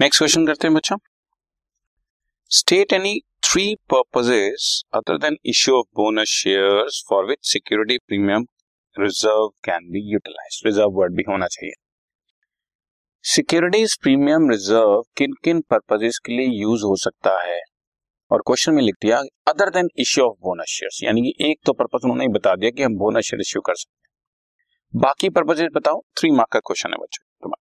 Next question करते हैं बच्चों। State any three purposes other than issue of bonus shares for which security premium reserve can be utilise reserve word भी होना चाहिए। Securities premium reserve किन किन purposes के लिए यूज़ हो सकता है? और क्वेश्चन में लिख दिया other than issue of bonus shares यानी कि एक तो पर्पज उन्होंने बता दिया कि हम बोनस शेयर इश्यू कर सकते हैं। बाकी पर्पजेस बताओ थ्री मार्क का क्वेश्चन है बच्चों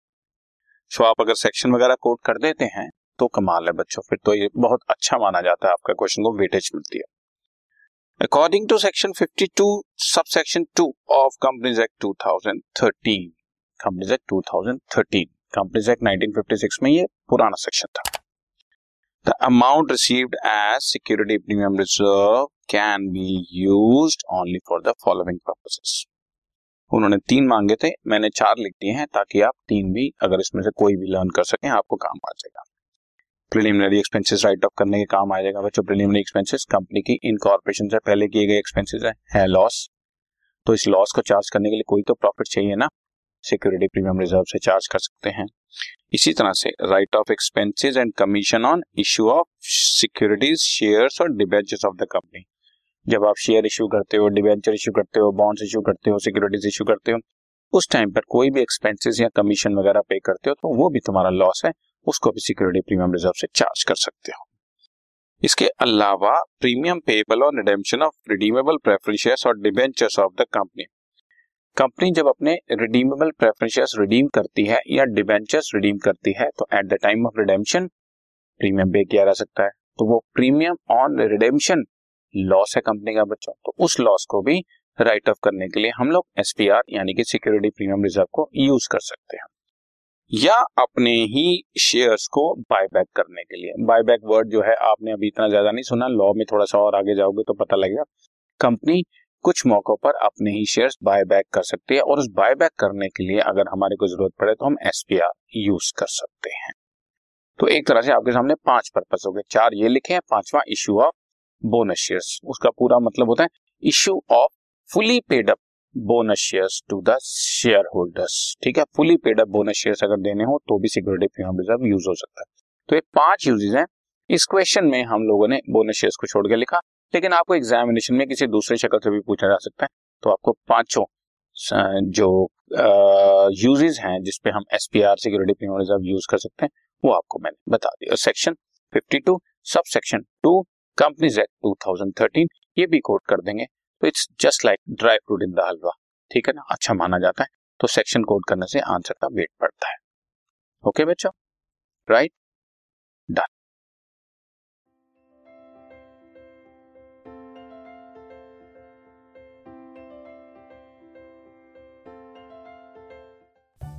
सो आप अगर सेक्शन वगैरह कोड कर देते हैं तो कमाल है बच्चों, फिर तो ये बहुत अच्छा माना जाता है आपका क्वेश्चन को वेटेज मिलती है। According two section 52 sub section two of companies act 2013 companies act 2013 companies act 1956 में ये पुराना सेक्शन था। The amount received as security premium reserve can be used only for the following purposes उन्होंने तीन मांगे थे मैंने चार लिख दिए हैं ताकि आप तीन भी अगर इसमें से कोई भी लर्न कर सकें आपको काम आ जाएगा। प्रिलिमिनरी एक्सपेंसेस राइट ऑफ़ करने के काम आ जाएगा बच्चों। प्रिलिमिनरी एक्सपेंसेस कंपनी की इनकॉर्पोरेशन से पहले किए गए एक्सपेंसेस है, लॉस तो इस लॉस को चार्ज करने के लिए कोई तो प्रॉफिट चाहिए ना? सिक्योरिटी प्रीमियम रिज़र्व से चार्ज कर सकते हैं। इसी तरह से write off expenses and commission on issue of securities shares और डिबेंचर्स ऑफ़ द कंपनी जब आप शेयर इश्यू करते हो डिवेंचर इश्यू करते हो बॉन्ड्स इश्यू करते हो सिक्योरिटीज इश्यू करते हो, उस टाइम पर कोई भी एक्सपेंसेस या कमीशन वगैरह पे करते हो तो वो भी तुम्हारा लॉस है, उसको भी सिक्योरिटी प्रीमियम रिज़र्व से चार्ज कर सकते हो। इसके अलावा प्रीमियम पेबल और रिडेम्पशन ऑफ़ रिडीमेबल प्रेफरेंस और debentures of the company company जब अपने रिडीमेबल प्रेफरेंस रिडीम करती है या डिबेंचर्स रिडीम करती है तो at the time of redemption premium pay किया जा सकता है। तो वो प्रीमियम ऑन रिडेम्पशन लॉस है कंपनी का बच्चों तो उस लॉस को भी राइट ऑफ़ करने के लिए हम लोग एस यानी कि सिक्योरिटी प्रीमियम रिज़र्व को यूज़ कर सकते हैं। या अपने ही शेयर्स को बायबैक करने के लिए। बायबैक वर्ड जो है, आपने अभी इतना ज़्यादा नहीं सुना लॉ में थोड़ा सा और आगे जाओगे तो पता लगेगा। कंपनी कुछ मौकों पर अपने ही शेयर्स बायबैक कर सकती है और उस बायबैक करने के लिए अगर हमारे को ज़रूरत पड़े तो हम एसपीआर यूज़ कर सकते हैं। तो एक तरह से आपके सामने पाँच पर्पज हो गए। चार ये लिखे हैं, पांचवा इश्यू ऑफ़ बोनस शेयर्स उसका पूरा मतलब होता है issue of fully paid up bonus shares to the shareholders ठीक है? Fully paid up bonus shares अगर देने हो तो भी सिक्योरिटी प्रीमियम रिज़र्व यूज़ हो सकता है। तो ये पाँच यूजेज हैं। इस क्वेश्चन में हम लोगों ने बोनस शेयर्स को छोड़ के लिखा, लेकिन आपको एग्जामिनेशन में किसी दूसरे शक्ल से भी पूछा जा सकता है। तो आपको पाँचों जो यूजेज हैं जिसपे हम S P R security premium reserve use कर सकते हैं, वो आपको मैंने बता दिया। Section 52 sub section to companies act 2013 ये भी कोट कर देंगे। तो it's just like dry fruit in the halwa ठीक है ना? अच्छा माना जाता है। तो सेक्शन कोड करने से आंसर का वेट पड़ता है। ओके बच्चों? Right